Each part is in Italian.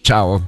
Ciao.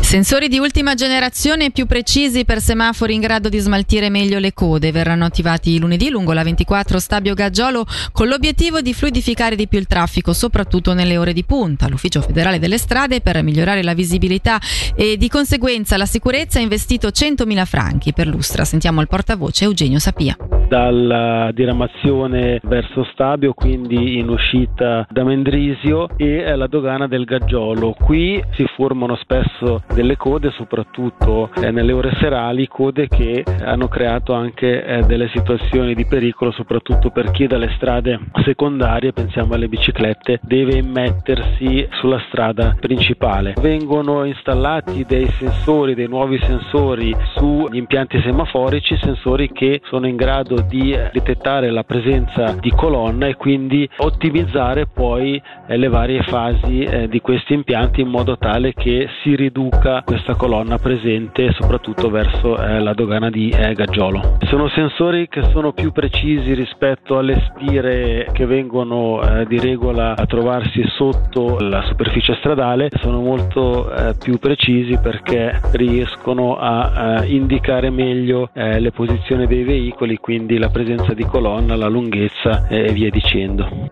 Sensori di ultima generazione più precisi per semafori in grado di smaltire meglio le code verranno attivati lunedì lungo la 24 Stabio Gaggiolo con l'obiettivo di fluidificare di più il traffico, soprattutto nelle ore di punta. L'Ufficio federale delle strade per migliorare la visibilità e di conseguenza la sicurezza ha investito 100.000 franchi per l'Ustra. Sentiamo il portavoce Eugenio Sapia dalla diramazione verso Stabio, quindi in uscita da Mendrisio e la dogana del Gaggiolo. Qui si formano spesso delle code, soprattutto eh, nelle ore serali, code che hanno creato anche eh, delle situazioni di pericolo, soprattutto per chi dalle strade secondarie, pensiamo alle biciclette, deve immettersi sulla strada principale. Vengono installati dei sensori, dei nuovi sensori sugli impianti semaforici, sensori che sono in grado grado di detettare la presenza di colonna e quindi ottimizzare poi eh, le varie fasi eh, di questi impianti in modo tale che si riduca questa colonna presente soprattutto verso eh, la dogana di Gaggiolo. Sono sensori che sono più precisi rispetto alle spire che vengono di regola a trovarsi sotto la superficie stradale, sono molto più precisi perché riescono a indicare meglio le posizioni dei veicoli, quindi quindi la presenza di colonna, la lunghezza e via dicendo.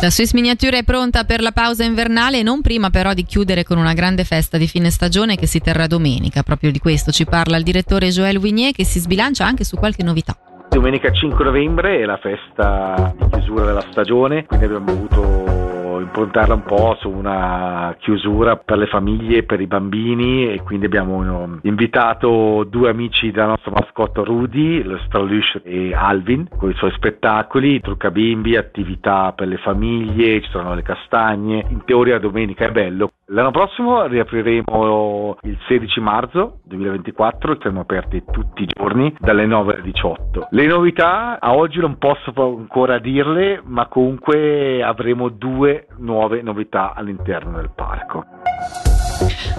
La Swiss Miniature è pronta per la pausa invernale, non prima però di chiudere con una grande festa di fine stagione che si terrà domenica. Proprio di questo ci parla il direttore Joël Vignier che si sbilancia anche su qualche novità. Domenica 5 novembre è la festa di chiusura della stagione, quindi abbiamo avuto improntarla un po' su una chiusura per le famiglie, per i bambini e quindi abbiamo invitato due amici della nostra mascotte Rudy, lo Stralush e Alvin, con i suoi spettacoli, trucca bimbi, attività per le famiglie, ci sono le castagne, in teoria domenica è bello. L'anno prossimo riapriremo il 16 marzo 2024, siamo aperti tutti i giorni dalle 9 alle 18. Le novità a oggi non posso ancora dirle, ma comunque avremo due nuove novità all'interno del parco.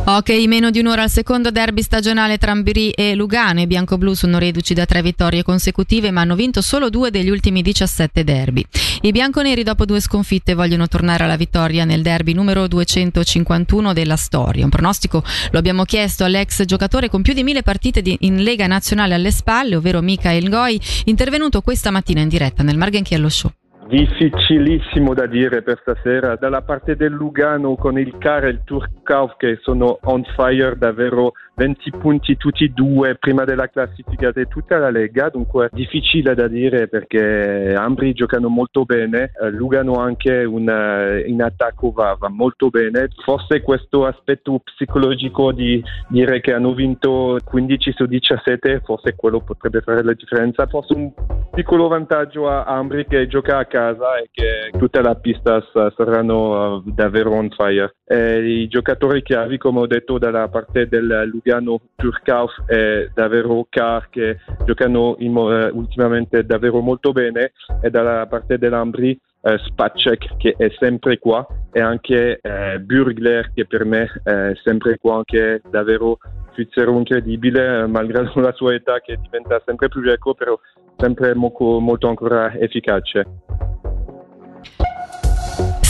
Ok, meno di un'ora al secondo derby stagionale tra Ambiri e Lugano. I bianco-blu sono reduci da tre vittorie consecutive, ma hanno vinto solo due degli ultimi 17 derby. I bianconeri, dopo due sconfitte, vogliono tornare alla vittoria nel derby numero 251 della storia. Un pronostico lo abbiamo chiesto all'ex giocatore con più di mille partite in Lega Nazionale alle spalle, ovvero Michael Goi, intervenuto questa mattina in diretta nel Marghenchiello Show. Difficilissimo da dire per stasera. Dalla parte del Lugano con il Car e il Turkov che sono on fire davvero 20 punti tutti e due prima della classifica di tutta la Lega, dunque difficile da dire perché Ambri giocano molto bene, eh, Lugano anche un, uh, in attacco va, va, molto bene, forse questo aspetto psicologico di dire che hanno vinto 15 su 17, forse quello potrebbe fare la differenza, forse un piccolo vantaggio a Ambri che gioca a casa e che tutta la pista saranno uh, davvero on fire. E I giocatori chiavi, come ho detto, dalla parte del Lugano Turkauf e davvero Car che giocano in, uh, ultimamente davvero molto bene e dalla parte dell'Ambri uh, Spacek che è sempre qua e anche uh, Burgler che per me è sempre qua anche davvero svizzero incredibile malgrado la sua età che diventa sempre più vecchio però sempre molto, molto ancora efficace.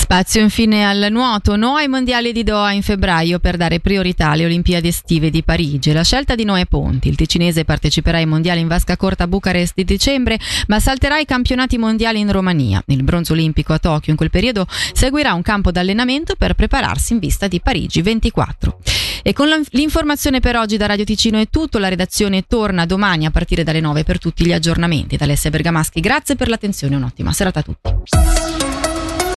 Spazio infine al nuoto, no ai mondiali di Doha in febbraio per dare priorità alle Olimpiadi estive di Parigi. La scelta di Noè Ponti, il ticinese parteciperà ai mondiali in vasca corta a Bucarest di dicembre, ma salterà i campionati mondiali in Romania. Il bronzo olimpico a Tokyo in quel periodo seguirà un campo d'allenamento per prepararsi in vista di Parigi 24. E con l'informazione per oggi da Radio Ticino è tutto, la redazione torna domani a partire dalle 9 per tutti gli aggiornamenti. Da Alessia Bergamaschi, grazie per l'attenzione un'ottima serata a tutti.